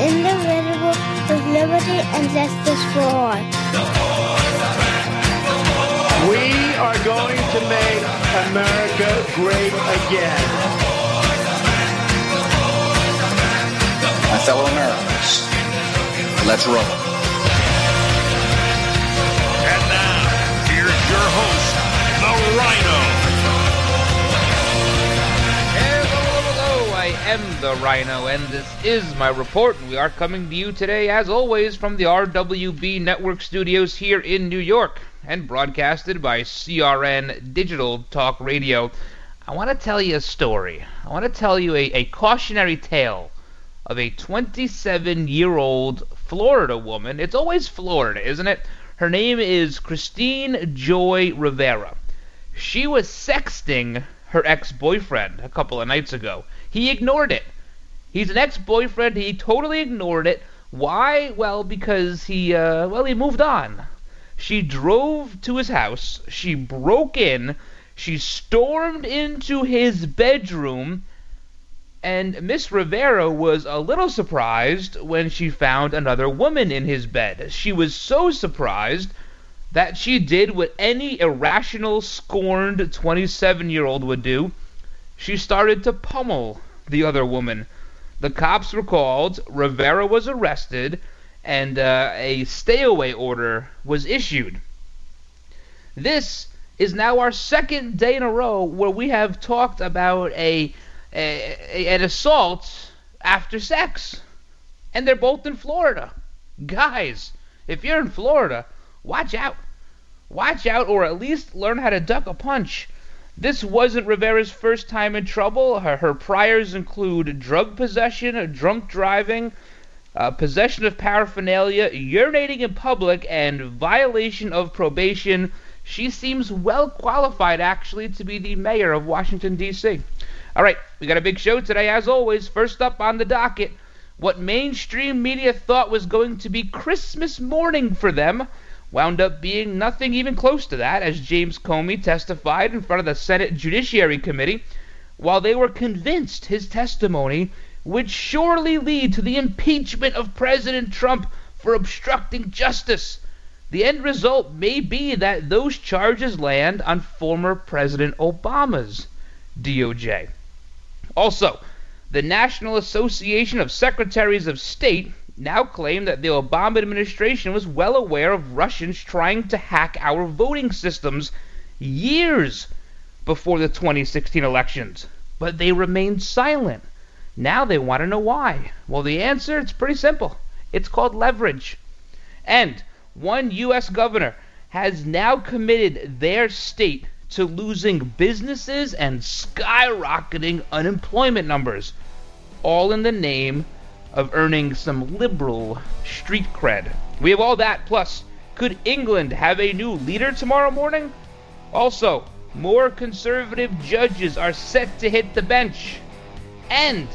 indivisible, with liberty and justice for all. We are going to make America great again. My fellow Americans, let's roll. Am the Ryno, and this is my report. We are coming to you today, as always, from the RWB Network studios here in New York, and broadcasted by CRN Digital Talk Radio. I want to tell you a story. I want to tell you a, a cautionary tale of a 27 year old Florida woman. It's always Florida, isn't it? Her name is Christine Joy Rivera. She was sexting her ex boyfriend a couple of nights ago. He ignored it. He's an ex boyfriend. He totally ignored it. Why? Well, because he, uh, well, he moved on. She drove to his house. She broke in. She stormed into his bedroom. And Miss Rivera was a little surprised when she found another woman in his bed. She was so surprised that she did what any irrational, scorned 27 year old would do. She started to pummel the other woman. The cops were called, Rivera was arrested, and uh, a stay away order was issued. This is now our second day in a row where we have talked about a, a, a an assault after sex. And they're both in Florida. Guys, if you're in Florida, watch out. Watch out, or at least learn how to duck a punch. This wasn't Rivera's first time in trouble. Her, her priors include drug possession, drunk driving, uh, possession of paraphernalia, urinating in public, and violation of probation. She seems well qualified, actually, to be the mayor of Washington, D.C. All right, we got a big show today, as always. First up on the docket, what mainstream media thought was going to be Christmas morning for them wound up being nothing even close to that, as James Comey testified in front of the Senate Judiciary Committee, while they were convinced his testimony would surely lead to the impeachment of President Trump for obstructing justice. The end result may be that those charges land on former President Obama's DOJ. Also, the National Association of Secretaries of State now claim that the Obama administration was well aware of Russians trying to hack our voting systems years before the 2016 elections, but they remained silent. Now they want to know why. Well, the answer it's pretty simple. It's called leverage. And one US governor has now committed their state to losing businesses and skyrocketing unemployment numbers, all in the name of earning some liberal street cred. We have all that, plus, could England have a new leader tomorrow morning? Also, more conservative judges are set to hit the bench. And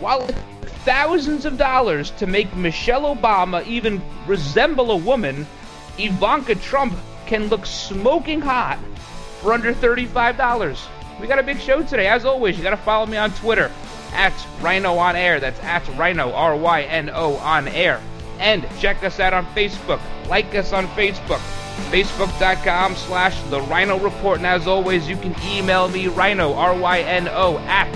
while it took thousands of dollars to make Michelle Obama even resemble a woman, Ivanka Trump can look smoking hot for under $35. We got a big show today. As always, you got to follow me on Twitter at Ryno on Air. That's at Ryno, R Y N O on Air. And check us out on Facebook. Like us on Facebook. Facebook.com slash The Ryno Report. And as always, you can email me, Ryno, R Y N O, at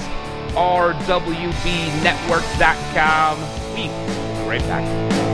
RWBNetwork.com. We will be right back.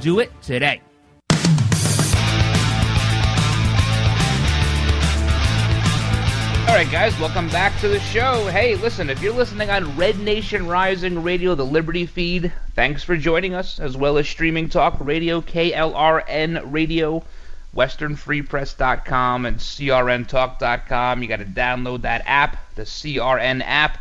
Do it today. All right, guys, welcome back to the show. Hey, listen, if you're listening on Red Nation Rising Radio, the Liberty feed, thanks for joining us, as well as Streaming Talk Radio, KLRN Radio, WesternFreePress.com, and CRNTalk.com. You got to download that app, the CRN app,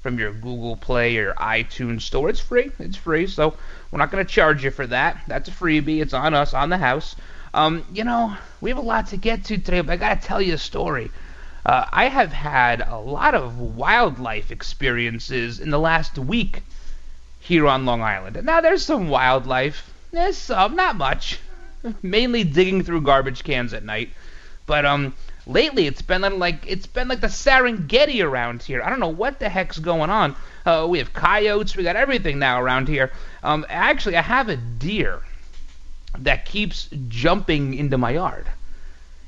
from your Google Play or iTunes store. It's free. It's free, so we're not going to charge you for that. That's a freebie. It's on us, on the house. Um, you know, we have a lot to get to today, but I got to tell you a story. Uh, I have had a lot of wildlife experiences in the last week here on Long Island. Now, there's some wildlife. There's some, not much. Mainly digging through garbage cans at night. But um, lately it's been like it's been like the Serengeti around here. I don't know what the heck's going on. Uh, we have coyotes. We got everything now around here. Um, actually, I have a deer that keeps jumping into my yard.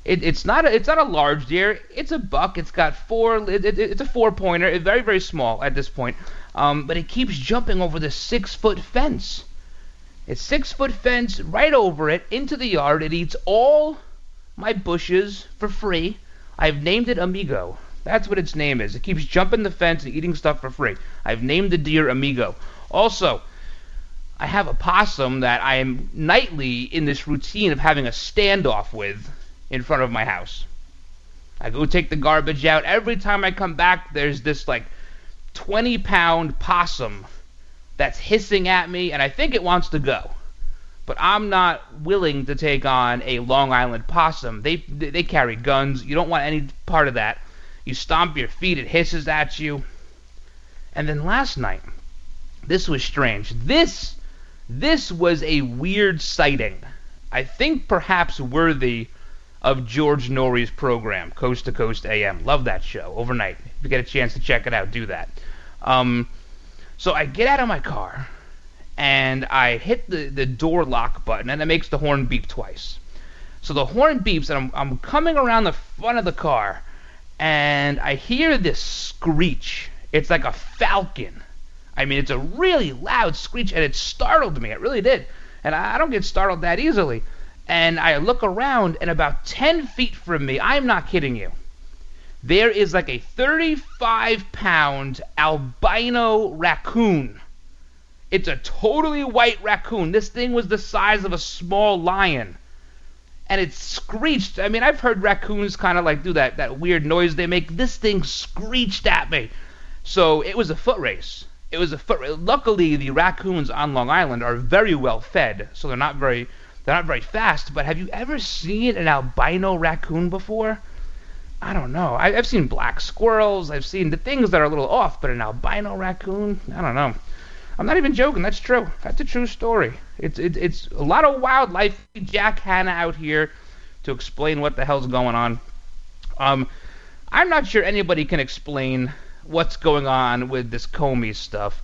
It, it's not a, it's not a large deer. It's a buck. It's got four. It, it, it's a four pointer. It's very very small at this point. Um, but it keeps jumping over the six foot fence. It's six foot fence right over it into the yard. It eats all my bushes for free. I've named it Amigo. That's what its name is. It keeps jumping the fence and eating stuff for free. I've named the deer Amigo. Also, I have a possum that I am nightly in this routine of having a standoff with in front of my house. I go take the garbage out. Every time I come back, there's this like 20 pound possum that's hissing at me, and I think it wants to go. But I'm not willing to take on a Long Island possum. They they carry guns. You don't want any part of that. You stomp your feet, it hisses at you. And then last night, this was strange. This this was a weird sighting. I think perhaps worthy of George Noory's program, Coast to Coast AM. Love that show overnight. If you get a chance to check it out, do that. Um, so I get out of my car and I hit the, the door lock button and it makes the horn beep twice. So the horn beeps and I'm, I'm coming around the front of the car and I hear this screech. It's like a falcon. I mean, it's a really loud screech and it startled me. It really did. And I don't get startled that easily and I look around, and about 10 feet from me, I'm not kidding you, there is like a 35 pound albino raccoon. It's a totally white raccoon. This thing was the size of a small lion. And it screeched. I mean, I've heard raccoons kind of like do that, that weird noise they make. This thing screeched at me. So it was a foot race. It was a foot race. Luckily, the raccoons on Long Island are very well fed, so they're not very they're not very fast, but have you ever seen an albino raccoon before? I don't know. I, have seen black squirrels. I've seen the things that are a little off, but an albino raccoon? I don't know. I'm not even joking. That's true. That's a true story. It's it, it's a lot of wildlife. Jack Hanna out here to explain what the hell's going on. Um, I'm not sure anybody can explain what's going on with this Comey stuff.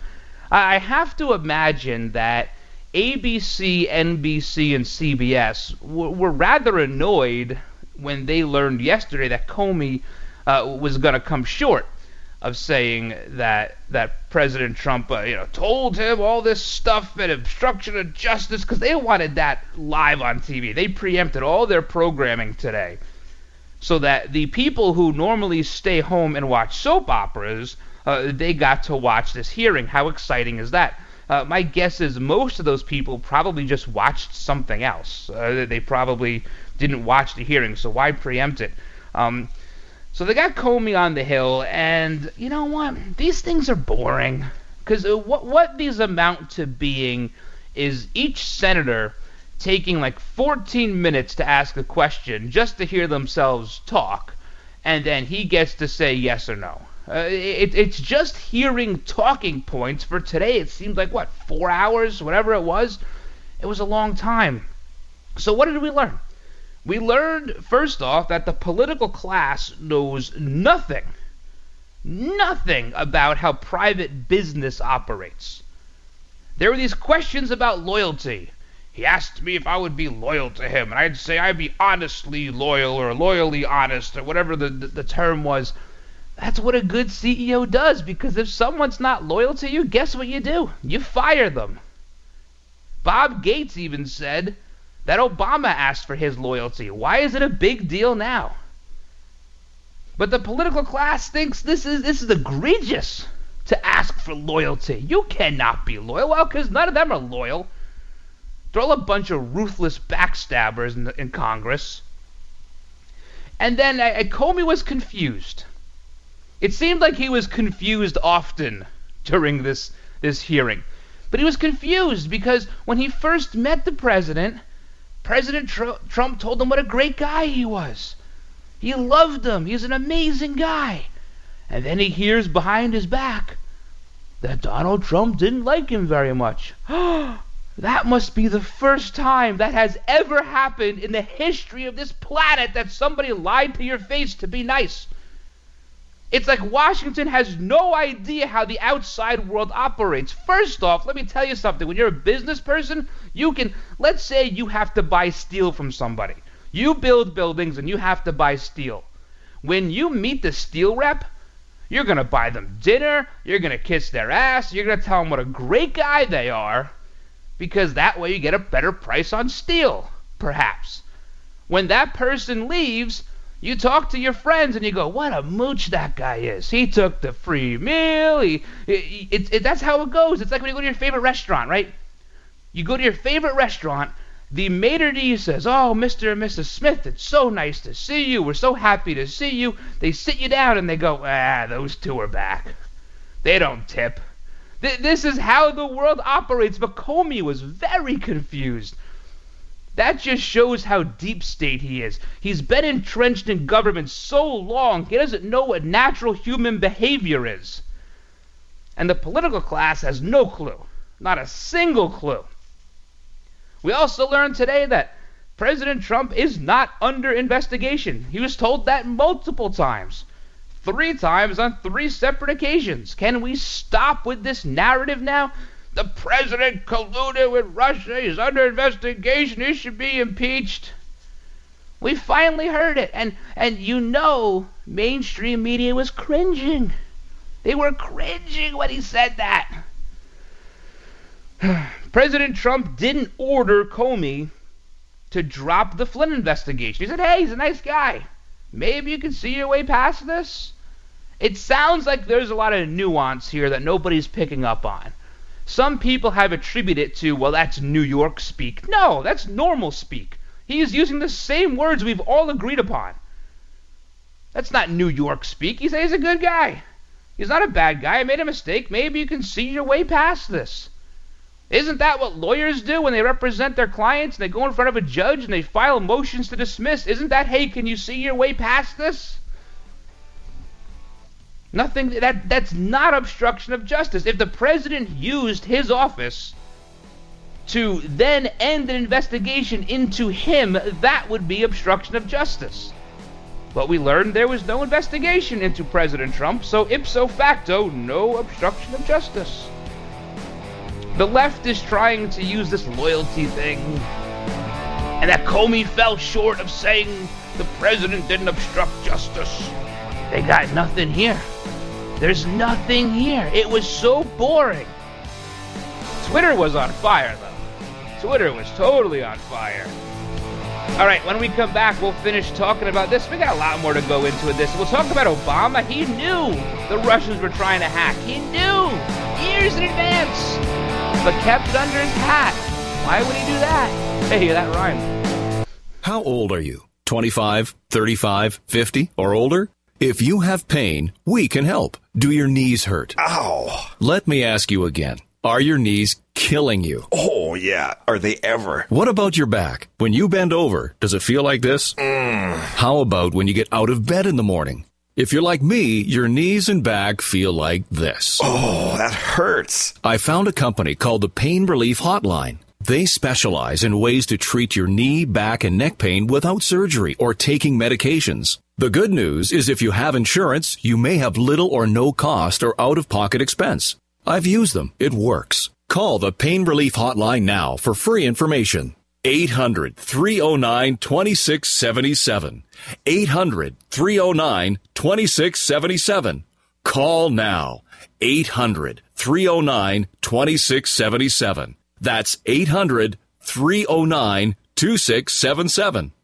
I, I have to imagine that ABC, NBC, and CBS were, were rather annoyed when they learned yesterday that Comey uh, was going to come short of saying that that President Trump, uh, you know, told him all this stuff and obstruction of justice because they wanted that live on TV. They preempted all their programming today, so that the people who normally stay home and watch soap operas, uh, they got to watch this hearing. How exciting is that? Uh, my guess is most of those people probably just watched something else. Uh, they probably didn't watch the hearing, so why preempt it? Um, so they got Comey on the Hill, and you know what? These things are boring. Because uh, what, what these amount to being is each senator taking like 14 minutes to ask a question just to hear themselves talk, and then he gets to say yes or no. Uh, it, it's just hearing talking points for today. It seemed like what four hours, whatever it was. It was a long time. So, what did we learn? We learned, first off, that the political class knows nothing, nothing about how private business operates. There were these questions about loyalty. He asked me if I would be loyal to him, and I'd say I'd be honestly loyal or loyally honest or whatever the, the, the term was. That's what a good CEO does because if someone's not loyal to you, guess what you do? You fire them. Bob Gates even said that Obama asked for his loyalty. Why is it a big deal now? But the political class thinks this is this is egregious to ask for loyalty. You cannot be loyal. Well, because none of them are loyal. They're all a bunch of ruthless backstabbers in, the, in Congress. And then uh, Comey was confused. It seemed like he was confused often during this this hearing. But he was confused because when he first met the president, President Tr- Trump told them what a great guy he was. He loved him. He's an amazing guy. And then he hears behind his back that Donald Trump didn't like him very much. that must be the first time that has ever happened in the history of this planet that somebody lied to your face to be nice. It's like Washington has no idea how the outside world operates. First off, let me tell you something. When you're a business person, you can, let's say you have to buy steel from somebody. You build buildings and you have to buy steel. When you meet the steel rep, you're going to buy them dinner, you're going to kiss their ass, you're going to tell them what a great guy they are, because that way you get a better price on steel, perhaps. When that person leaves, you talk to your friends and you go, "What a mooch that guy is! He took the free meal. He, it, it, it, that's how it goes. It's like when you go to your favorite restaurant, right? You go to your favorite restaurant. The maitre d' says, "Oh, Mr. and Mrs. Smith, it's so nice to see you. We're so happy to see you." They sit you down and they go, "Ah, those two are back. They don't tip." This is how the world operates. But Comey was very confused. That just shows how deep state he is. He's been entrenched in government so long, he doesn't know what natural human behavior is. And the political class has no clue. Not a single clue. We also learned today that President Trump is not under investigation. He was told that multiple times. Three times on three separate occasions. Can we stop with this narrative now? The president colluded with Russia. He's under investigation. He should be impeached. We finally heard it. And, and you know, mainstream media was cringing. They were cringing when he said that. President Trump didn't order Comey to drop the Flynn investigation. He said, hey, he's a nice guy. Maybe you can see your way past this. It sounds like there's a lot of nuance here that nobody's picking up on. Some people have attributed it to, well, that's New York speak. No, that's normal speak. He is using the same words we've all agreed upon. That's not New York speak. He says he's a good guy. He's not a bad guy. I made a mistake. Maybe you can see your way past this. Isn't that what lawyers do when they represent their clients and they go in front of a judge and they file motions to dismiss? Isn't that, hey, can you see your way past this? Nothing that that's not obstruction of justice. If the president used his office to then end an investigation into him, that would be obstruction of justice. But we learned there was no investigation into President Trump, so ipso facto, no obstruction of justice. The left is trying to use this loyalty thing, and that Comey fell short of saying the president didn't obstruct justice. They got nothing here. There's nothing here. It was so boring. Twitter was on fire, though. Twitter was totally on fire. All right, when we come back, we'll finish talking about this. We got a lot more to go into with this. We'll talk about Obama. He knew the Russians were trying to hack. He knew years in advance, but kept it under his hat. Why would he do that? Hey, that rhymed. How old are you? 25, 35, 50, or older? If you have pain, we can help. Do your knees hurt? Ow. Let me ask you again. Are your knees killing you? Oh, yeah. Are they ever? What about your back? When you bend over, does it feel like this? Mm. How about when you get out of bed in the morning? If you're like me, your knees and back feel like this. Oh, that hurts. I found a company called the Pain Relief Hotline. They specialize in ways to treat your knee, back, and neck pain without surgery or taking medications. The good news is if you have insurance, you may have little or no cost or out of pocket expense. I've used them. It works. Call the Pain Relief Hotline now for free information. 800 309 2677. 800 309 2677. Call now. 800 309 2677. That's 800 309 2677.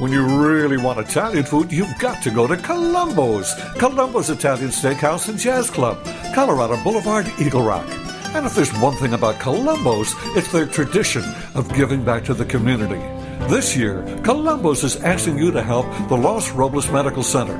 When you really want Italian food, you've got to go to Columbo's. Columbo's Italian Steakhouse and Jazz Club, Colorado Boulevard, Eagle Rock. And if there's one thing about Columbo's, it's their tradition of giving back to the community. This year, Columbo's is asking you to help the Los Robles Medical Center.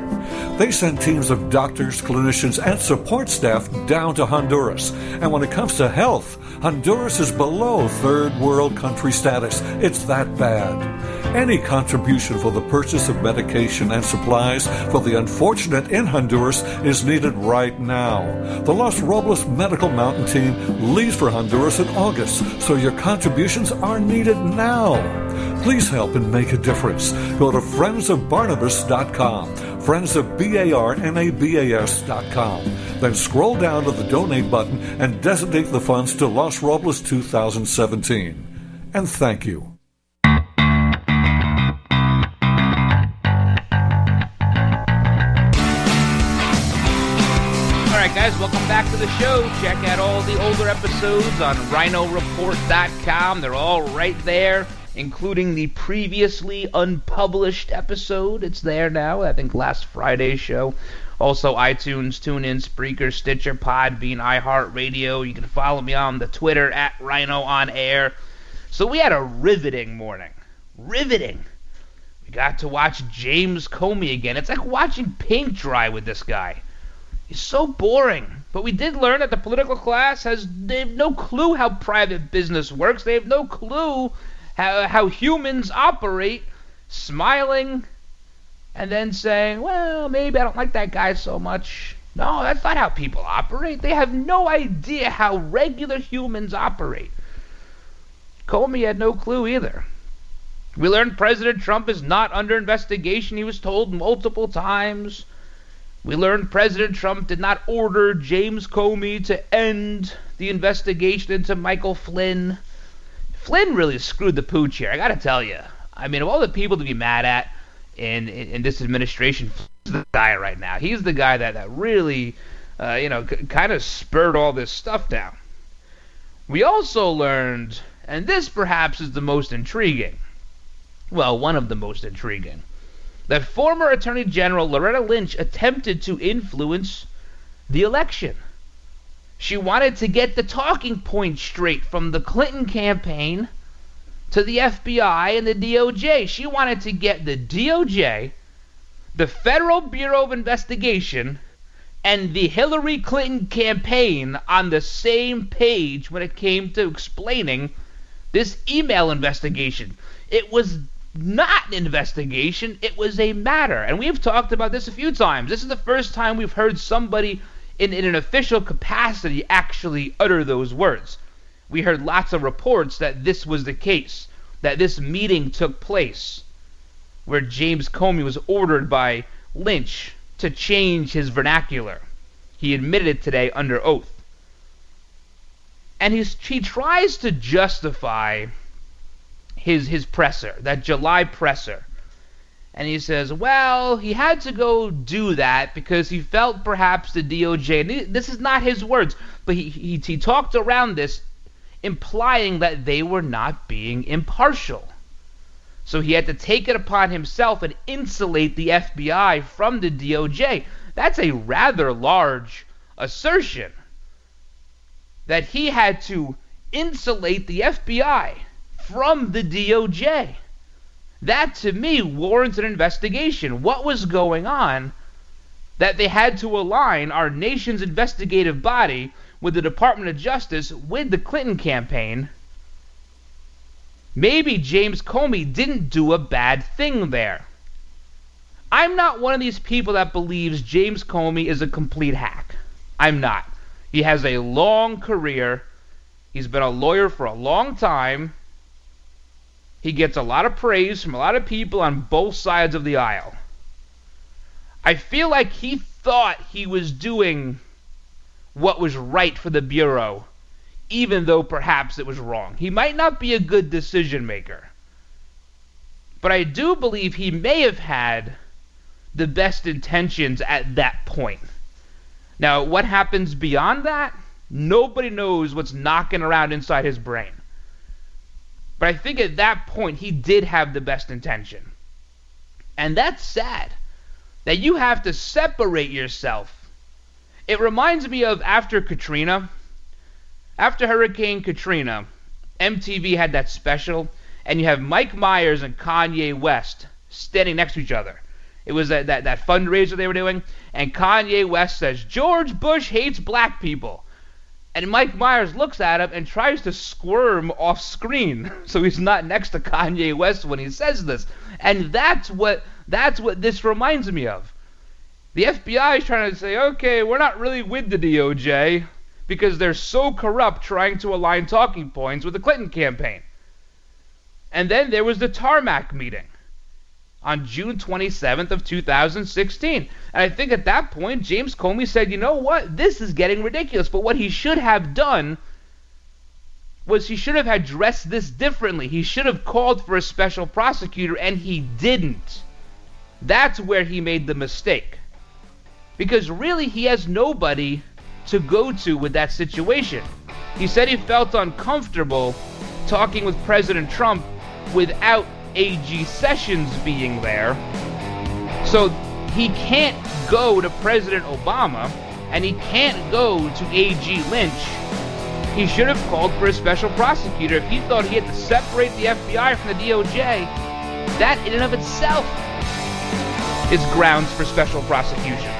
They send teams of doctors, clinicians, and support staff down to Honduras. And when it comes to health, Honduras is below third world country status. It's that bad. Any contribution for the purchase of medication and supplies for the unfortunate in Honduras is needed right now. The Los Robles Medical Mountain Team leaves for Honduras in August, so your contributions are needed now. Please help and make a difference. Go to friendsofbarnabas.com, friendsofbarnabas.com. Then scroll down to the donate button and designate the funds to Los Robles 2017. And thank you. Guys, welcome back to the show. Check out all the older episodes on rynoreport.com. They're all right there, including the previously unpublished episode. It's there now, I think last Friday's show. Also, iTunes, TuneIn, Spreaker, Stitcher, Podbean, iHeartRadio. You can follow me on the Twitter at Ryno on Air. So we had a riveting morning. Riveting. We got to watch James Comey again. It's like watching paint dry with this guy. He's so boring. But we did learn that the political class has they have no clue how private business works. They have no clue how, how humans operate, smiling and then saying, well, maybe I don't like that guy so much. No, that's not how people operate. They have no idea how regular humans operate. Comey had no clue either. We learned President Trump is not under investigation. He was told multiple times. We learned President Trump did not order James Comey to end the investigation into Michael Flynn. Flynn really screwed the pooch here, I gotta tell you. I mean, of all the people to be mad at in, in, in this administration, Flynn's the guy right now. He's the guy that, that really, uh, you know, c- kind of spurred all this stuff down. We also learned, and this perhaps is the most intriguing, well, one of the most intriguing, that former Attorney General Loretta Lynch attempted to influence the election. She wanted to get the talking points straight from the Clinton campaign to the FBI and the DOJ. She wanted to get the DOJ, the Federal Bureau of Investigation, and the Hillary Clinton campaign on the same page when it came to explaining this email investigation. It was not an investigation, it was a matter. And we've talked about this a few times. This is the first time we've heard somebody in, in an official capacity actually utter those words. We heard lots of reports that this was the case, that this meeting took place, where James Comey was ordered by Lynch to change his vernacular. He admitted it today under oath. And he's, he tries to justify his his presser, that July presser. And he says, well, he had to go do that because he felt perhaps the DOJ, and this is not his words, but he, he, he talked around this, implying that they were not being impartial. So he had to take it upon himself and insulate the FBI from the DOJ. That's a rather large assertion. That he had to insulate the FBI from the DOJ. That to me warrants an investigation. What was going on that they had to align our nation's investigative body with the Department of Justice with the Clinton campaign? Maybe James Comey didn't do a bad thing there. I'm not one of these people that believes James Comey is a complete hack. I'm not. He has a long career. He's been a lawyer for a long time. He gets a lot of praise from a lot of people on both sides of the aisle. I feel like he thought he was doing what was right for the Bureau, even though perhaps it was wrong. He might not be a good decision maker. But I do believe he may have had the best intentions at that point. Now, what happens beyond that? Nobody knows what's knocking around inside his brain. But I think at that point he did have the best intention. And that's sad. That you have to separate yourself. It reminds me of after Katrina. After Hurricane Katrina, MTV had that special, and you have Mike Myers and Kanye West standing next to each other. It was that, that, that fundraiser they were doing, and Kanye West says, George Bush hates black people. And Mike Myers looks at him and tries to squirm off screen so he's not next to Kanye West when he says this. And that's what that's what this reminds me of. The FBI is trying to say, okay, we're not really with the DOJ because they're so corrupt trying to align talking points with the Clinton campaign. And then there was the tarmac meeting on June 27th of 2016. And I think at that point James Comey said, "You know what? This is getting ridiculous." But what he should have done was he should have addressed this differently. He should have called for a special prosecutor and he didn't. That's where he made the mistake. Because really he has nobody to go to with that situation. He said he felt uncomfortable talking with President Trump without AG Sessions being there. So he can't go to President Obama and he can't go to AG Lynch. He should have called for a special prosecutor if he thought he had to separate the FBI from the DOJ. That in and of itself is grounds for special prosecution.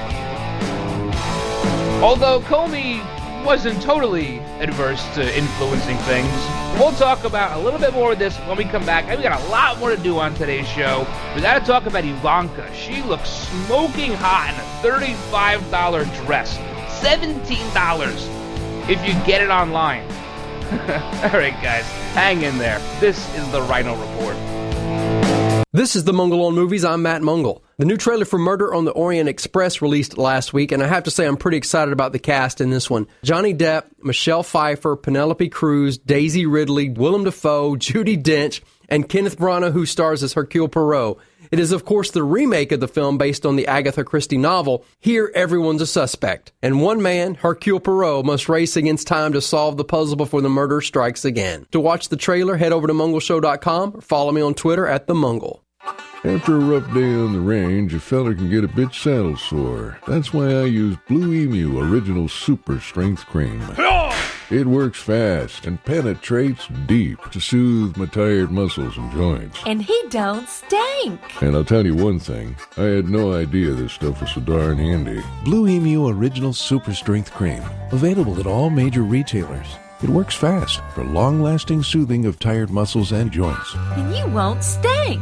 Although Comey wasn't totally adverse to influencing things. We'll talk about a little bit more of this when we come back. We got a lot more to do on today's show. We got to talk about Ivanka. She looks smoking hot in a $35 dress. $17 if you get it online. All right, guys, hang in there. This is the Ryno Report. This is the Mungle on Movies. I'm Matt Mungle. The new trailer for Murder on the Orient Express released last week, and I have to say I'm pretty excited about the cast in this one. Johnny Depp, Michelle Pfeiffer, Penelope Cruz, Daisy Ridley, Willem Dafoe, Judi Dench, and Kenneth Branagh, who stars as Hercule Poirot. It is, of course, the remake of the film based on the Agatha Christie novel. Here, everyone's a suspect. And one man, Hercule Poirot, must race against time to solve the puzzle before the murder strikes again. To watch the trailer, head over to mungleshow.com or follow me on Twitter at The Mungle. After a rough day on the range, a feller can get a bit saddle sore. That's why I use Blue Emu Original Super Strength Cream. It works fast and penetrates deep to soothe my tired muscles and joints. And he don't stink. And I'll tell you one thing, I had no idea this stuff was so darn handy. Blue Emu Original Super Strength Cream. Available at all major retailers. It works fast for long lasting soothing of tired muscles and joints. And you won't stink.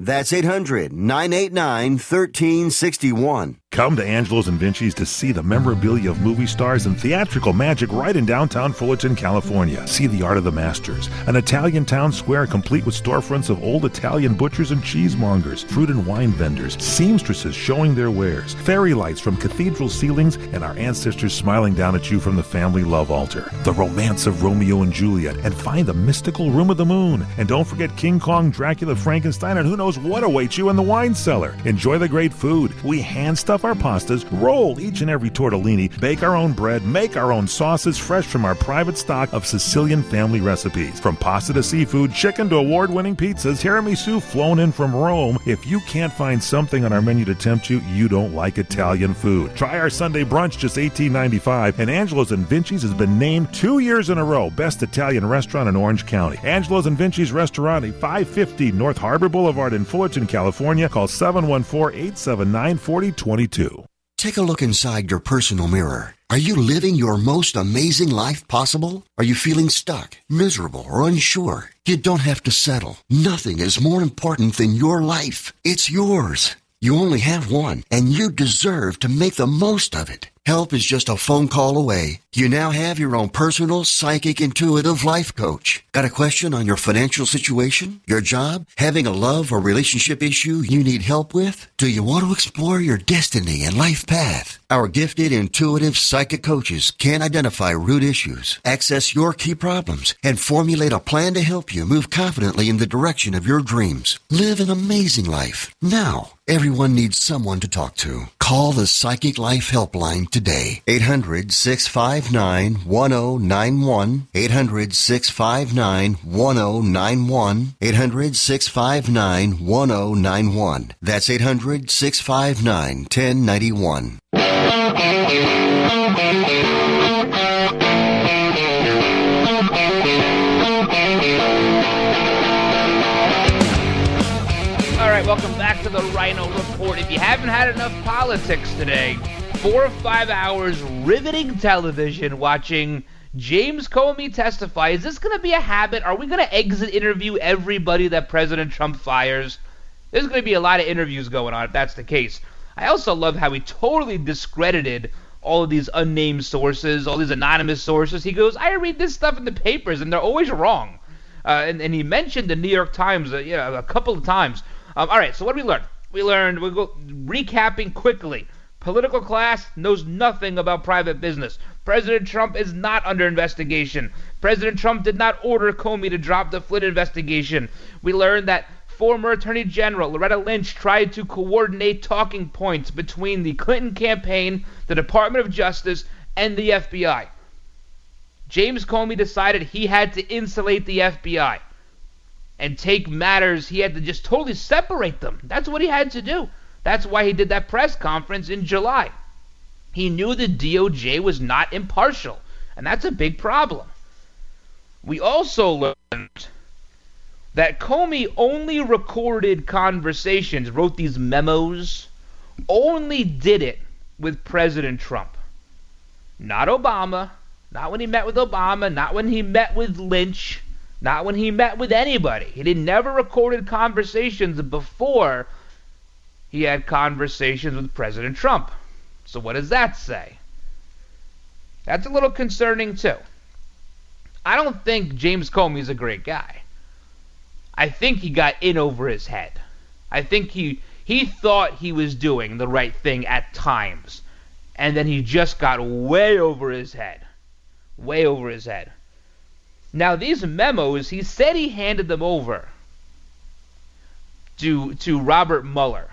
That's 800 989 1361. Come to Angelo's and Vinci's to see the memorabilia of movie stars and theatrical magic right in downtown Fullerton, California. See the art of the masters, an Italian town square complete with storefronts of old Italian butchers and cheesemongers, fruit and wine vendors, seamstresses showing their wares, fairy lights from cathedral ceilings, and our ancestors smiling down at you from the family love altar. The romance of Romeo and Juliet, and find the mystical room of the moon. And don't forget King Kong, Dracula, Frankenstein, and who knows what awaits you in the wine cellar. Enjoy the great food. We hand stuff our pastas, roll each and every tortellini, bake our own bread, make our own sauces fresh from our private stock of Sicilian family recipes. From pasta to seafood, chicken to award winning pizzas, tiramisu flown in from Rome. If you can't find something on our menu to tempt you, you don't like Italian food. Try our Sunday brunch, just $18.95, and Angelo's and Vinci's has been named two years in a row Best Italian Restaurant in Orange County. Angelo's and Vinci's Restaurant, 550 North Harbor Boulevard in Fullerton, California. Call 714 879 4022. Take a look inside your personal mirror. Are you living your most amazing life possible? Are you feeling stuck, miserable, or unsure? You don't have to settle. Nothing is more important than your life. It's yours. You only have one, and you deserve to make the most of it. Help is just a phone call away. You now have your own personal, psychic, intuitive life coach. Got a question on your financial situation, your job, having a love or relationship issue you need help with? Do you want to explore your destiny and life path? Our gifted, intuitive, psychic coaches can identify root issues, access your key problems, and formulate a plan to help you move confidently in the direction of your dreams. Live an amazing life. Now, everyone needs someone to talk to. Call the Psychic Life Helpline today. 800 659 1091. 800 659 1091. 800 659 1091. That's 800 659 1091. All right, welcome back to the Ryno Report. If you haven't had enough politics today, four or five hours riveting television watching James Comey testify. Is this going to be a habit? Are we going to exit interview everybody that President Trump fires? There's going to be a lot of interviews going on if that's the case. I also love how he totally discredited all of these unnamed sources, all these anonymous sources. He goes, I read this stuff in the papers and they're always wrong. Uh, and, and he mentioned the New York Times uh, a couple of times. Um, all right, so what did we learn? We learned, we go recapping quickly. Political class knows nothing about private business. President Trump is not under investigation. President Trump did not order Comey to drop the Flynn investigation. We learned that former Attorney General Loretta Lynch tried to coordinate talking points between the Clinton campaign, the Department of Justice, and the FBI. James Comey decided he had to insulate the FBI and take matters, he had to just totally separate them. That's what he had to do. That's why he did that press conference in July. He knew the DOJ was not impartial, and that's a big problem. We also learned that Comey only recorded conversations, wrote these memos, only did it with President Trump. Not Obama, not when he met with Obama, not when he met with Lynch, not when he met with anybody. He did never recorded conversations before he had conversations with President Trump. So what does that say? That's a little concerning too. I don't think James Comey is a great guy. I think he got in over his head. I think he He thought he was doing the right thing at times, and then he just got way over his head. Way over his head. Now, these memos, he said he handed them over to, to Robert Mueller,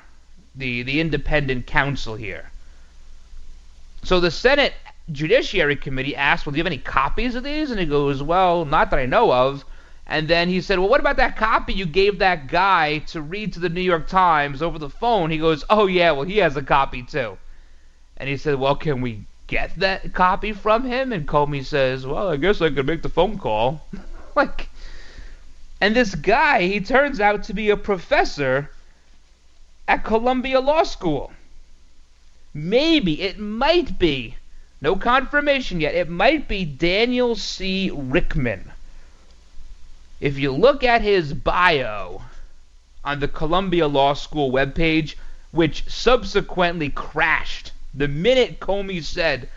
the, the independent counsel here. So the Senate Judiciary Committee asked, Well, do you have any copies of these? And he goes, Well, not that I know of. And then he said, Well, what about that copy you gave that guy to read to the New York Times over the phone? He goes, Oh, yeah, well, he has a copy too. And he said, Well, can we get that copy from him? And Comey says, Well, I guess I could make the phone call. like, and this guy, he turns out to be a professor at Columbia Law School. Maybe, it might be, no confirmation yet, it might be Daniel C. Richman if you look at his bio on the Columbia Law School webpage, which subsequently crashed the minute Comey said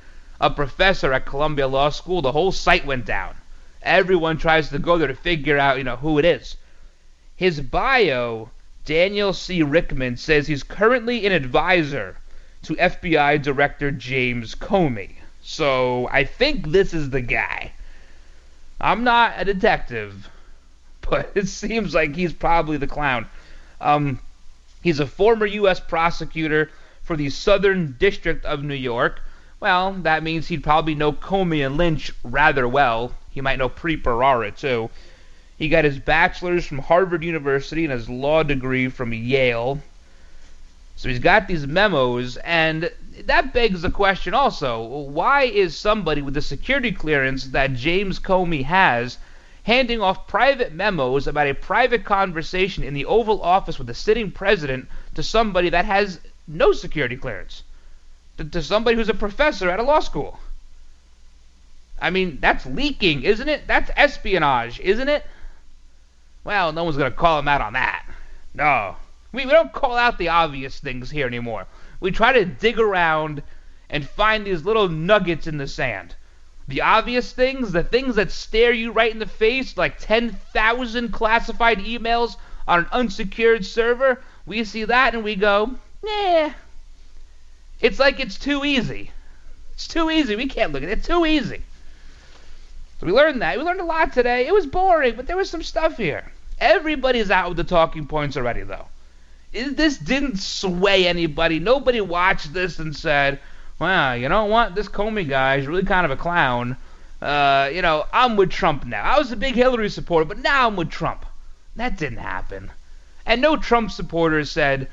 a professor at Columbia Law School, the whole site went down. Everyone tries to go there to figure out, you know, who it is. His bio, Daniel C. Richman, says he's currently an advisor to FBI Director James Comey. So I think this is the guy. I'm not a detective, but it seems like he's probably the clown. Um, he's a former U.S. prosecutor for the Southern District of New York. Well, that means he'd probably know Comey and Lynch rather well. He might know Preet too. He got his bachelor's from Harvard University and his law degree from Yale. So he's got these memos, and that begs the question also why is somebody with the security clearance that James Comey has handing off private memos about a private conversation in the Oval Office with the sitting president to somebody that has no security clearance, to, to somebody who's a professor at a law school. I mean, that's leaking, isn't it? That's espionage, isn't it? Well, no one's going to call him out on that. No. We, we don't call out the obvious things here anymore. We try to dig around and find these little nuggets in the sand. The obvious things, the things that stare you right in the face, like 10,000 classified emails on an unsecured server, we see that and we go, nah. It's like it's too easy. It's too easy. We can't look at it. It's too easy. So we learned that. We learned a lot today. It was boring, but there was some stuff here. Everybody's out with the talking points already, though. This didn't sway anybody. Nobody watched this and said, well, you know what? This Comey guy is really kind of a clown. Uh, you know, I'm with Trump now. I was a big Hillary supporter, but now I'm with Trump. That didn't happen. And no Trump supporters said,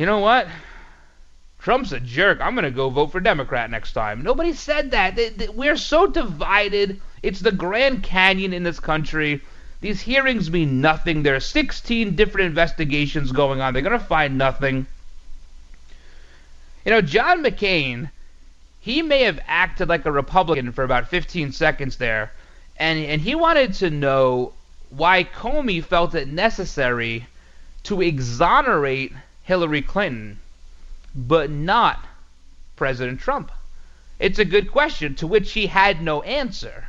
you know what? Trump's a jerk. I'm going to go vote for Democrat next time. Nobody said that. We're so divided. It's the Grand Canyon in this country. These hearings mean nothing. There are 16 different investigations going on. They're going to find nothing. You know, John McCain, he may have acted like a Republican for about 15 seconds there, and, and he wanted to know why Comey felt it necessary to exonerate Hillary Clinton, but not President Trump. It's a good question to which he had no answer.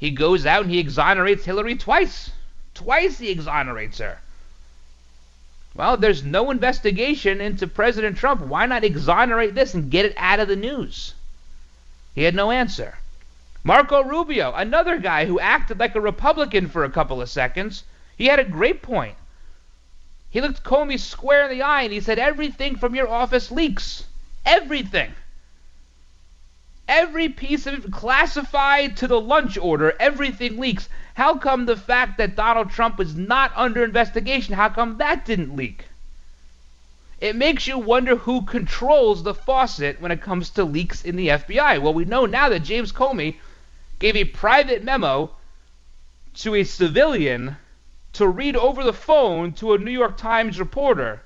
He goes out and he exonerates Hillary twice. Twice he exonerates her. Well, there's no investigation into President Trump. Why not exonerate this and get it out of the news? He had no answer. Marco Rubio, another guy who acted like a Republican for a couple of seconds, he had a great point. He looked Comey square in the eye and he said, Everything from your office leaks. Everything. Every piece of classified to the lunch order, everything leaks. How come the fact that Donald Trump is not under investigation, how come that didn't leak? It makes you wonder who controls the faucet when it comes to leaks in the FBI. Well, we know now that James Comey gave a private memo to a civilian to read over the phone to a New York Times reporter.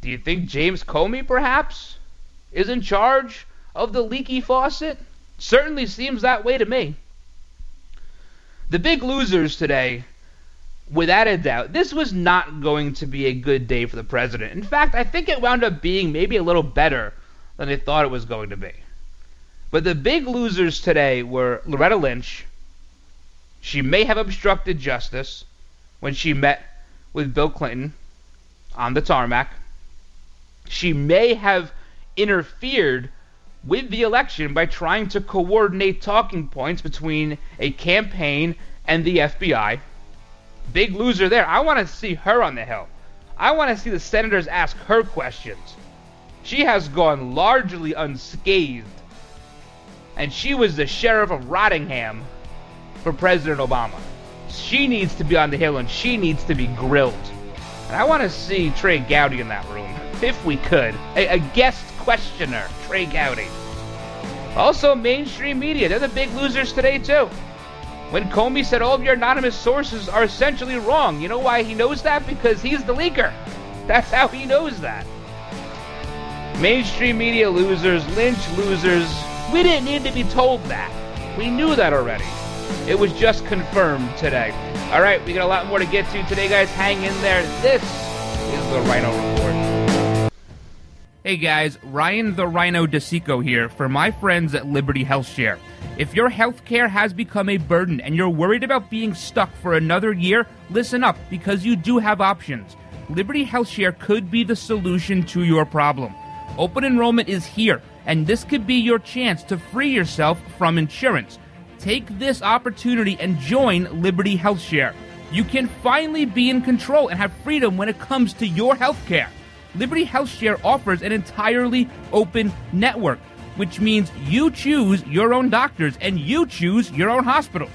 Do you think James Comey, perhaps, is in charge of the leaky faucet? Certainly seems that way to me. The big losers today, without a doubt, this was not going to be a good day for the president. In fact, I think it wound up being maybe a little better than they thought it was going to be. But the big losers today were Loretta Lynch. She may have obstructed justice when she met with Bill Clinton on the tarmac. She may have interfered with the election by trying to coordinate talking points between a campaign and the FBI. Big loser there. I want to see her on the Hill. I want to see the senators ask her questions. She has gone largely unscathed. And she was the sheriff of Rottingham for President Obama. She needs to be on the Hill and she needs to be grilled. And I want to see Trey Gowdy in that room, if we could. A, a guest questioner, Trey Gowdy. Also, mainstream media, they're the big losers today, too. When Comey said all of your anonymous sources are essentially wrong, you know why he knows that? Because he's the leaker. That's how he knows that. Mainstream media losers, lynch losers. We didn't need to be told that. We knew that already. It was just confirmed today. All right, we got a lot more to get to today, guys. Hang in there. This is the Ryno Report. Hey guys, Ryan the Ryno DeSico here for my friends at Liberty Health Share. If your healthcare has become a burden and you're worried about being stuck for another year, listen up because you do have options. Liberty Health Share could be the solution to your problem. Open enrollment is here, and this could be your chance to free yourself from insurance. Take this opportunity and join Liberty Health Share. You can finally be in control and have freedom when it comes to your healthcare. Liberty Health Share offers an entirely open network, which means you choose your own doctors and you choose your own hospitals.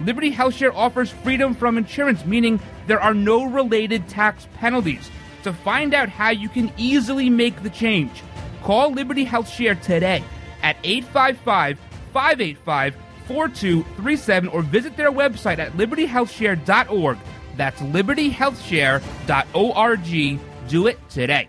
Liberty Health Share offers freedom from insurance, meaning there are no related tax penalties. To find out how you can easily make the change, call Liberty Health Share today at 855 585 4237 or visit their website at libertyhealthshare.org. That's libertyhealthshare.org. Do it today.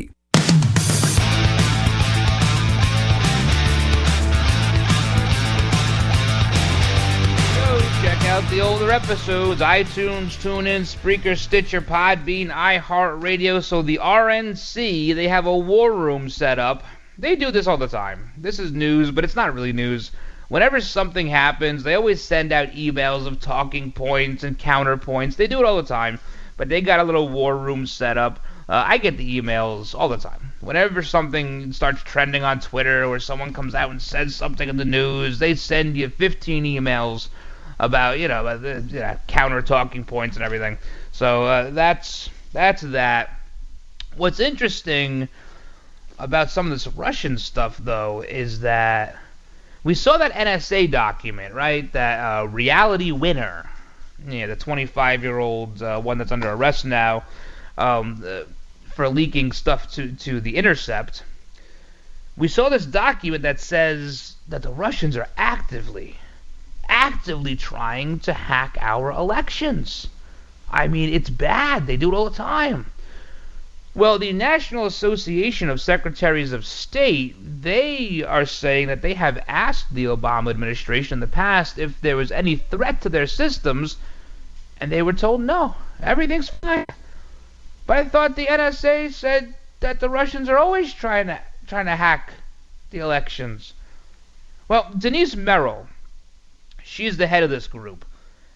the older episodes iTunes, TuneIn, Spreaker, Stitcher, Podbean, iHeartRadio. So the RNC, they have a war room set up. They do this all the time. This is news, but it's not really news. Whenever something happens, they always send out emails of talking points and counterpoints. They do it all the time, but they got a little war room set up. Uh, I get the emails all the time. Whenever something starts trending on Twitter or someone comes out and says something in the news, they send you 15 emails about you know, you know counter talking points and everything. So uh, that's that's that. What's interesting about some of this Russian stuff, though, is that we saw that NSA document, right? That uh, Reality Winner, yeah, the 25-year-old uh, one that's under arrest now um, uh, for leaking stuff to to the Intercept. We saw this document that says that the Russians are actively actively trying to hack our elections. I mean, it's bad. They do it all the time. Well, the National Association of Secretaries of State, they are saying that they have asked the Obama administration in the past if there was any threat to their systems, and they were told no, everything's fine. But I thought the NSA said that the Russians are always trying to trying to hack the elections. Well, Denise Merrill, She's the head of this group.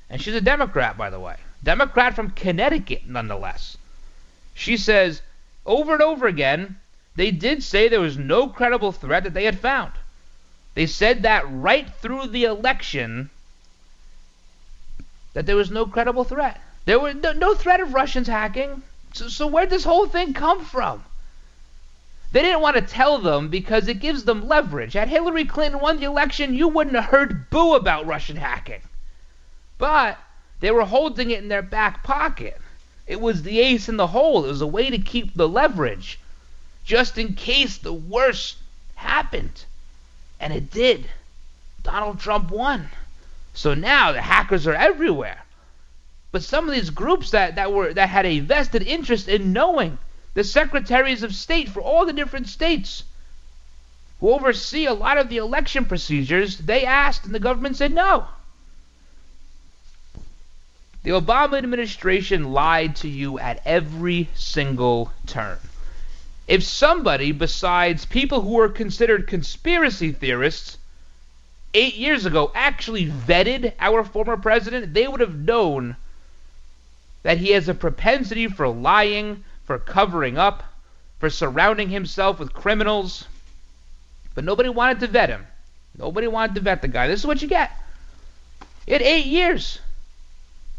And she's a Democrat, by the way. Democrat from Connecticut, nonetheless. She says over and over again, they did say there was no credible threat that they had found. They said that right through the election that there was no credible threat. There was no, threat of Russians hacking. So, so where'd this whole thing come from? They didn't want to tell them because it gives them leverage. Had Hillary Clinton won the election, you wouldn't have heard boo about Russian hacking. But they were holding it in their back pocket. It was the ace in the hole. It was a way to keep the leverage just in case the worst happened. And it did. Donald Trump won. So now the hackers are everywhere. But some of these groups that, that were that had a vested interest in knowing the secretaries of state for all the different states who oversee a lot of the election procedures, they asked and the government said no. The Obama administration lied to you at every single turn. If somebody besides people who were considered conspiracy theorists eight years ago actually vetted our former president, they would have known that he has a propensity for lying, for covering up, for surrounding himself with criminals. But nobody wanted to vet him. Nobody wanted to vet the guy. This is what you get. Had eight years.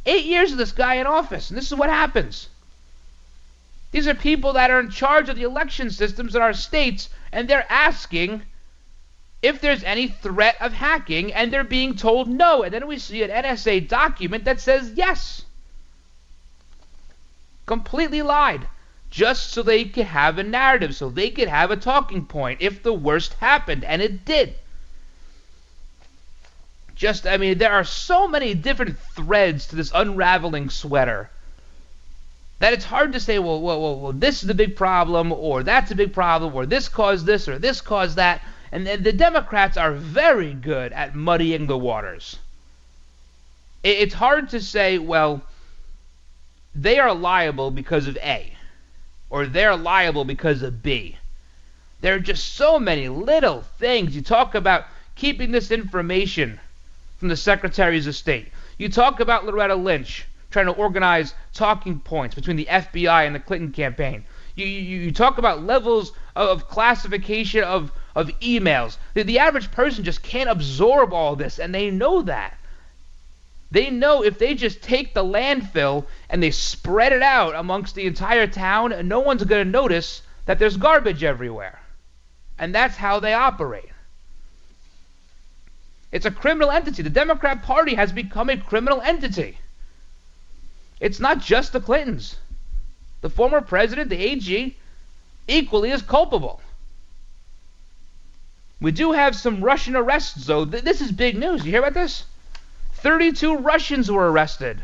Eight years of this guy in office, and this is what happens. These are people that are in charge of the election systems in our states, and they're asking if there's any threat of hacking, and they're being told no. And then we see an NSA document that says yes completely lied just so they could have a narrative, so they could have a talking point if the worst happened, and it did. Just, I mean, there are so many different threads to this unraveling sweater that it's hard to say, well, well, well, well this is the big problem, or that's a big problem, or this caused this, or this caused that. And the Democrats are very good at muddying the waters. It's hard to say, well, they are liable because of A, or they're liable because of B. There are just so many little things. You talk about keeping this information from the secretaries of state. You talk about Loretta Lynch trying to organize talking points between the FBI and the Clinton campaign. You, you, you talk about levels of classification of, of emails. The, the average person just can't absorb all this, and they know that. They know if they just take the landfill and they spread it out amongst the entire town, no one's going to notice that there's garbage everywhere. And that's how they operate. It's a criminal entity. The Democrat Party has become a criminal entity. It's not just the Clintons. The former president, the AG, equally is culpable. We do have some Russian arrests, though. This is big news. You hear about this? 32 Russians were arrested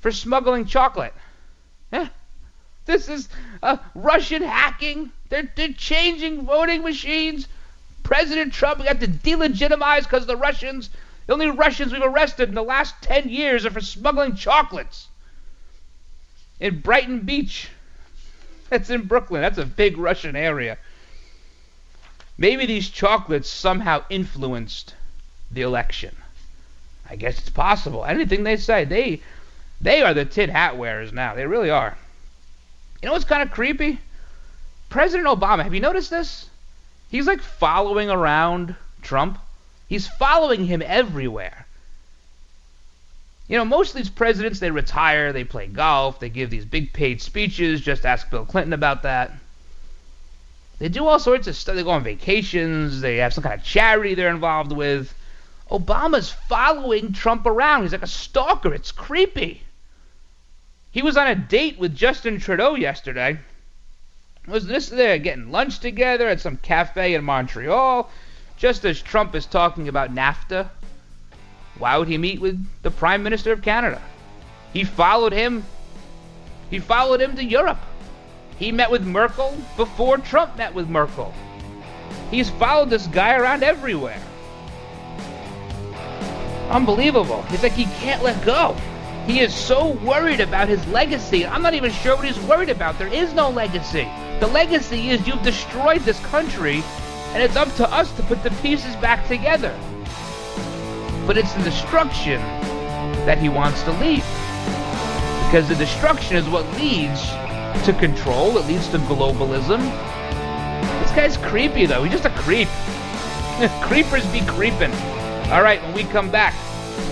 for smuggling chocolate. Yeah. This is uh, Russian hacking. They're, they're changing voting machines. President Trump got to delegitimize because the Russians, the only Russians we've arrested in the last 10 years are for smuggling chocolates. In Brighton Beach. That's in Brooklyn. That's a big Russian area. Maybe these chocolates somehow influenced the election. I guess it's possible. Anything they say, they they are the tin hat wearers now. They really are. You know what's kind of creepy? President Obama, have you noticed this? He's like following around Trump. He's following him everywhere. You know, most of these presidents, they retire, they play golf, they give these big paid speeches. Just ask Bill Clinton about that. They do all sorts of stuff. They go on vacations, they have some kind of charity they're involved with. Obama's following Trump around. He's like a stalker. It's creepy. He was on a date with Justin Trudeau yesterday. Was this there getting lunch together at some cafe in Montreal, just as Trump is talking about NAFTA? Why would he meet with the Prime Minister of Canada? He followed him. He followed him to Europe. He met with Merkel before Trump met with Merkel. He's followed this guy around everywhere. Unbelievable. It's like he can't let go. He is so worried about his legacy. I'm not even sure what he's worried about. There is no legacy. The legacy is you've destroyed this country, and it's up to us to put the pieces back together. But it's the destruction that he wants to leave. Because the destruction is what leads to control, it leads to globalism. This guy's creepy, though. He's just a creep. Creepers be creeping. All right, when we come back,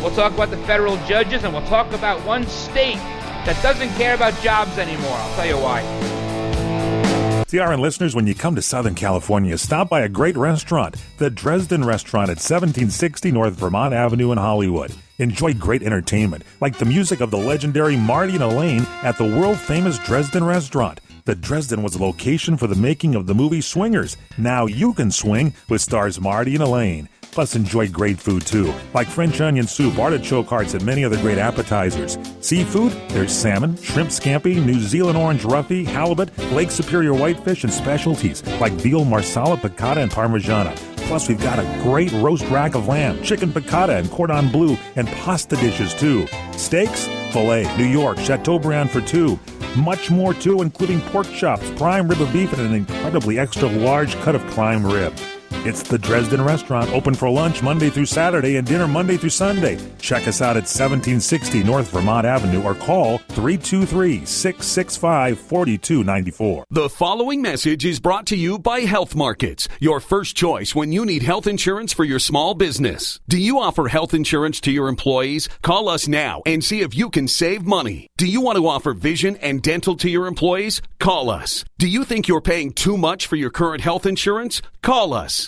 We'll talk about the federal judges, and we'll talk about one state that doesn't care about jobs anymore. I'll tell you why. CRN listeners, when you come to Southern California, stop by a great restaurant, the Dresden Restaurant at 1760 North Vermont Avenue in Hollywood. Enjoy great entertainment, like the music of the legendary Marty and Elaine at the world famous Dresden Restaurant. The Dresden was a location for the making of the movie Swingers. Now you can swing with stars Marty and Elaine. Plus, enjoy great food too, like French onion soup, artichoke hearts, and many other great appetizers. Seafood, there's salmon, shrimp scampi, New Zealand orange roughy, halibut, Lake Superior whitefish, and specialties like veal marsala, piccata, and parmigiana. Plus, we've got a great roast rack of lamb, chicken piccata, and cordon bleu, and pasta dishes too. Steaks, filet, New York, Chateaubriand for two. Much more too, including pork chops, prime rib of beef, and an incredibly extra large cut of prime rib. It's the Dresden Restaurant, open for lunch Monday through Saturday and dinner Monday through Sunday. Check us out at 1760 North Vermont Avenue or call 323 665 4294. The following message is brought to you by Health Markets, your first choice when you need health insurance for your small business. Do you offer health insurance to your employees? Call us now and see if you can save money. Do you want to offer vision and dental to your employees? Call us. Do you think you're paying too much for your current health insurance? Call us.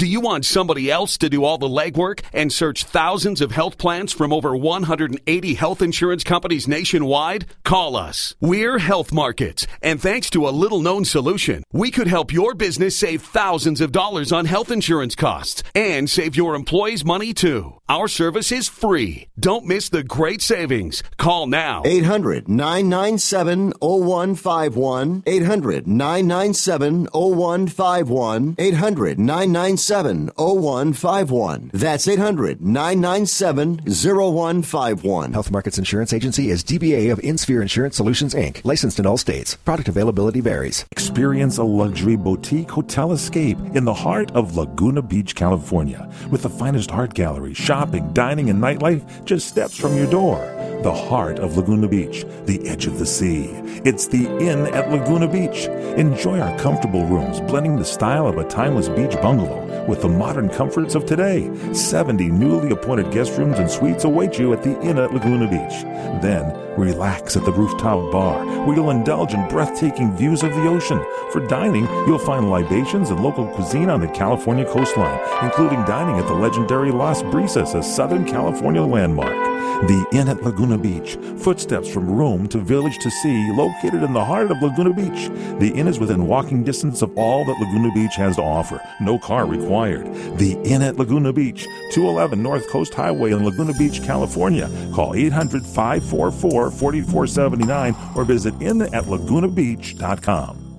Do you want somebody else to do all the legwork and search thousands of health plans from over 180 health insurance companies nationwide? Call us. We're Health Markets, and thanks to a little known solution, we could help your business save thousands of dollars on health insurance costs and save your employees money too. Our service is free. Don't miss the great savings. Call now. 800 997 0151. 800 997 0151. 800 997 0151. That's 800 997 0151. Health Markets Insurance Agency is DBA of InSphere Insurance Solutions Inc., licensed in all states. Product availability varies. Experience a luxury boutique hotel escape in the heart of Laguna Beach, California, with the finest art gallery, shopping, dining, and nightlife just steps from your door. The heart of Laguna Beach, the edge of the sea. It's the Inn at Laguna Beach. Enjoy our comfortable rooms, blending the style of a timeless beach bungalow with the modern comforts of today. 70 newly appointed guest rooms and suites await you at the Inn at Laguna Beach. Then, relax at the rooftop bar, where you'll indulge in breathtaking views of the ocean. For dining, you'll find libations and local cuisine on the California coastline, including dining at the legendary Las Brisas, a Southern California landmark. The Inn at Laguna Beach, footsteps from room to village to sea, located in the heart of Laguna Beach. The inn is within walking distance of all that Laguna Beach has to offer. No car required. The Inn at Laguna Beach, 211 North Coast Highway in Laguna Beach, California. Call 800 544 4479 or visit innatlagunabeach.com.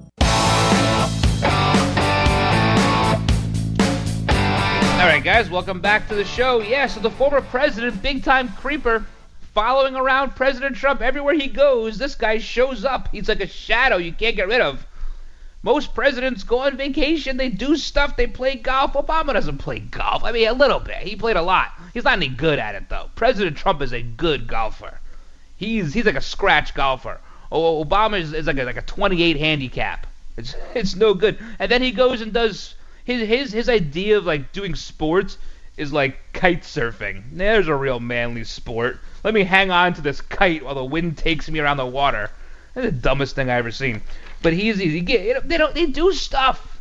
All right, guys, welcome back to the show. Yeah, so the former president, big time creeper, following around President Trump everywhere he goes. This guy shows up. He's like a shadow you can't get rid of. Most presidents go on vacation, they do stuff, they play golf. Obama doesn't play golf. I mean, a little bit. He played a lot. He's not any good at it, though. President Trump is a good golfer. He's he's like a scratch golfer. Oh, Obama is, is like a, like a 28 handicap. It's it's no good. And then he goes and does his his his idea of like doing sports is like kite surfing. There's a real manly sport. Let me hang on to this kite while the wind takes me around the water. That's the dumbest thing I ever seen. But he's he get they don't they do stuff.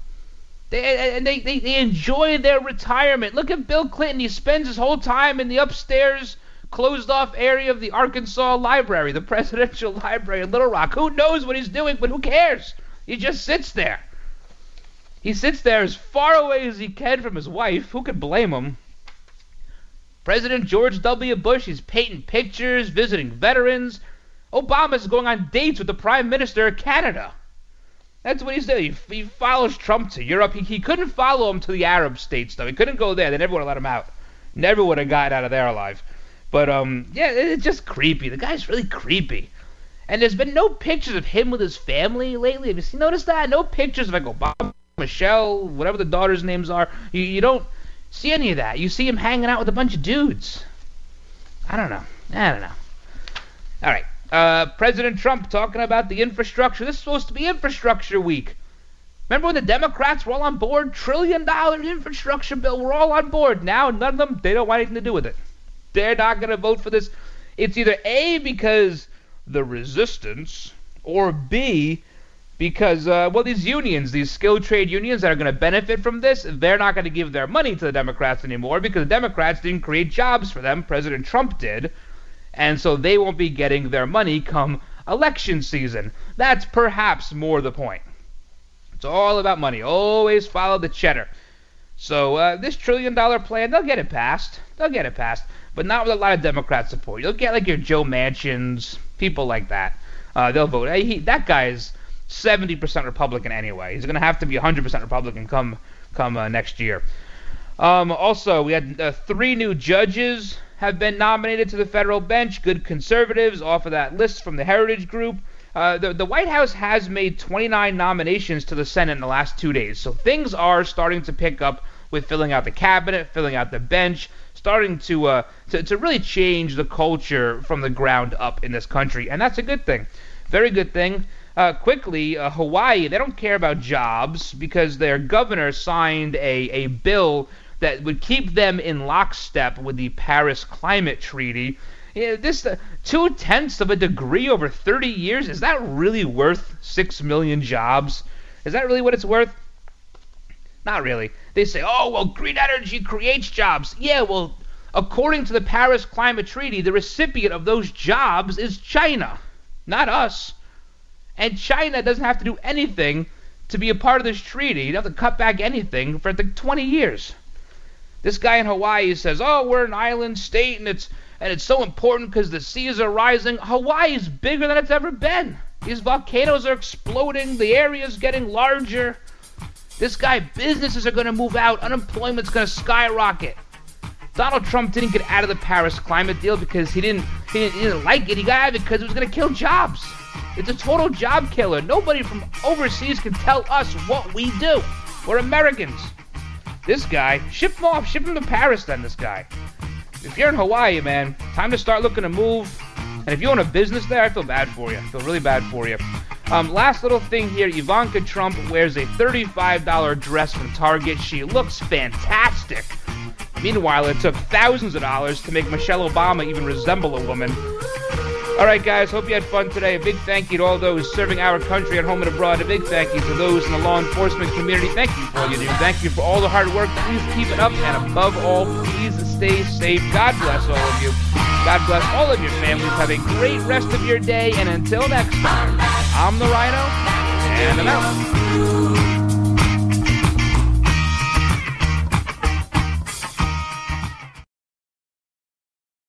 They and they, they they enjoy their retirement. Look at Bill Clinton. He spends his whole time in the upstairs closed off area of the Arkansas Library, the presidential library in Little Rock. Who knows what he's doing, but who cares? He just sits there. He sits there as far away as he can from his wife. Who could blame him? President George W. Bush, is painting pictures, visiting veterans. Obama's going on dates with the Prime Minister of Canada. That's what he's doing. He, he follows Trump to Europe. He, he couldn't follow him to the Arab states, though. He couldn't go there. They never would have let him out. Never would have gotten out of there alive. But, um, yeah, it's just creepy. The guy's really creepy. And there's been no pictures of him with his family lately. Have you noticed that? No pictures of like Obama Michelle, whatever the daughters' names are. You, you don't see any of that. You see him hanging out with a bunch of dudes. I don't know. I don't know. All right. Uh, President Trump talking about the infrastructure. This is supposed to be infrastructure week. Remember when the Democrats were all on board? Trillion dollar infrastructure bill. We're all on board. Now none of them, they don't want anything to do with it. they're not going to vote for this. It's either A, because the resistance, or B, because, uh, well, these unions, these skilled trade unions that are going to benefit from this, they're not going to give their money to the Democrats anymore because the Democrats didn't create jobs for them. President Trump did. And so they won't be getting their money come election season. That's perhaps more the point. It's all about money. Always follow the cheddar. So uh, this trillion dollar plan, they'll get it passed. They'll get it passed, but not with a lot of Democrat support. You'll get like your Joe Manchins, people like that. Uh, they'll vote. He, that guy is 70% Republican anyway. He's going to have to be 100% Republican come come uh, next year. Um, also, we had uh, three new judges have been nominated to the federal bench. Good conservatives off of that list from the Heritage Group. Uh, the, the White House has made 29 nominations to the Senate in the last two days, so things are starting to pick up with filling out the cabinet, filling out the bench, starting to, uh, to to really change the culture from the ground up in this country, and that's a good thing. Very good thing. Uh, quickly, uh, Hawaii, they don't care about jobs because their governor signed a, a bill that would keep them in lockstep with the Paris Climate Treaty. Yeah, this uh, two tenths of a degree over 30 years is that really worth six million jobs? Is that really what it's worth? Not really. They say, oh well, green energy creates jobs. Yeah, well, according to the Paris Climate Treaty, the recipient of those jobs is China, not us. And China doesn't have to do anything to be a part of this treaty. You don't have to cut back anything for like 20 years. This guy in Hawaii says, "Oh, we're an island state, and it's and it's so important because the seas are rising." Hawaii is bigger than it's ever been. These volcanoes are exploding. The area is getting larger. This guy, businesses are going to move out. Unemployment's going to skyrocket. Donald Trump didn't get out of the Paris climate deal because he didn't he didn't, he didn't like it. He got out because it was going to kill jobs. It's a total job killer. Nobody from overseas can tell us what we do. We're Americans. This guy, ship him off, ship him to Paris then, this guy. If you're in Hawaii, man, time to start looking to move. And if you own a business there, I feel bad for you. I feel really bad for you. Um, last little thing here Ivanka Trump wears a $35 dress from Target. She looks fantastic. Meanwhile, it took thousands of dollars to make Michelle Obama even resemble a woman. All right, guys, hope you had fun today. A big thank you to all those serving our country at home and abroad. A big thank you to those in the law enforcement community. Thank you for all you do. Thank you for all the hard work. Please keep it up. And above all, please stay safe. God bless all of you. God bless all of your families. Have a great rest of your day. And until next time, I'm the Ryno, and I'm out.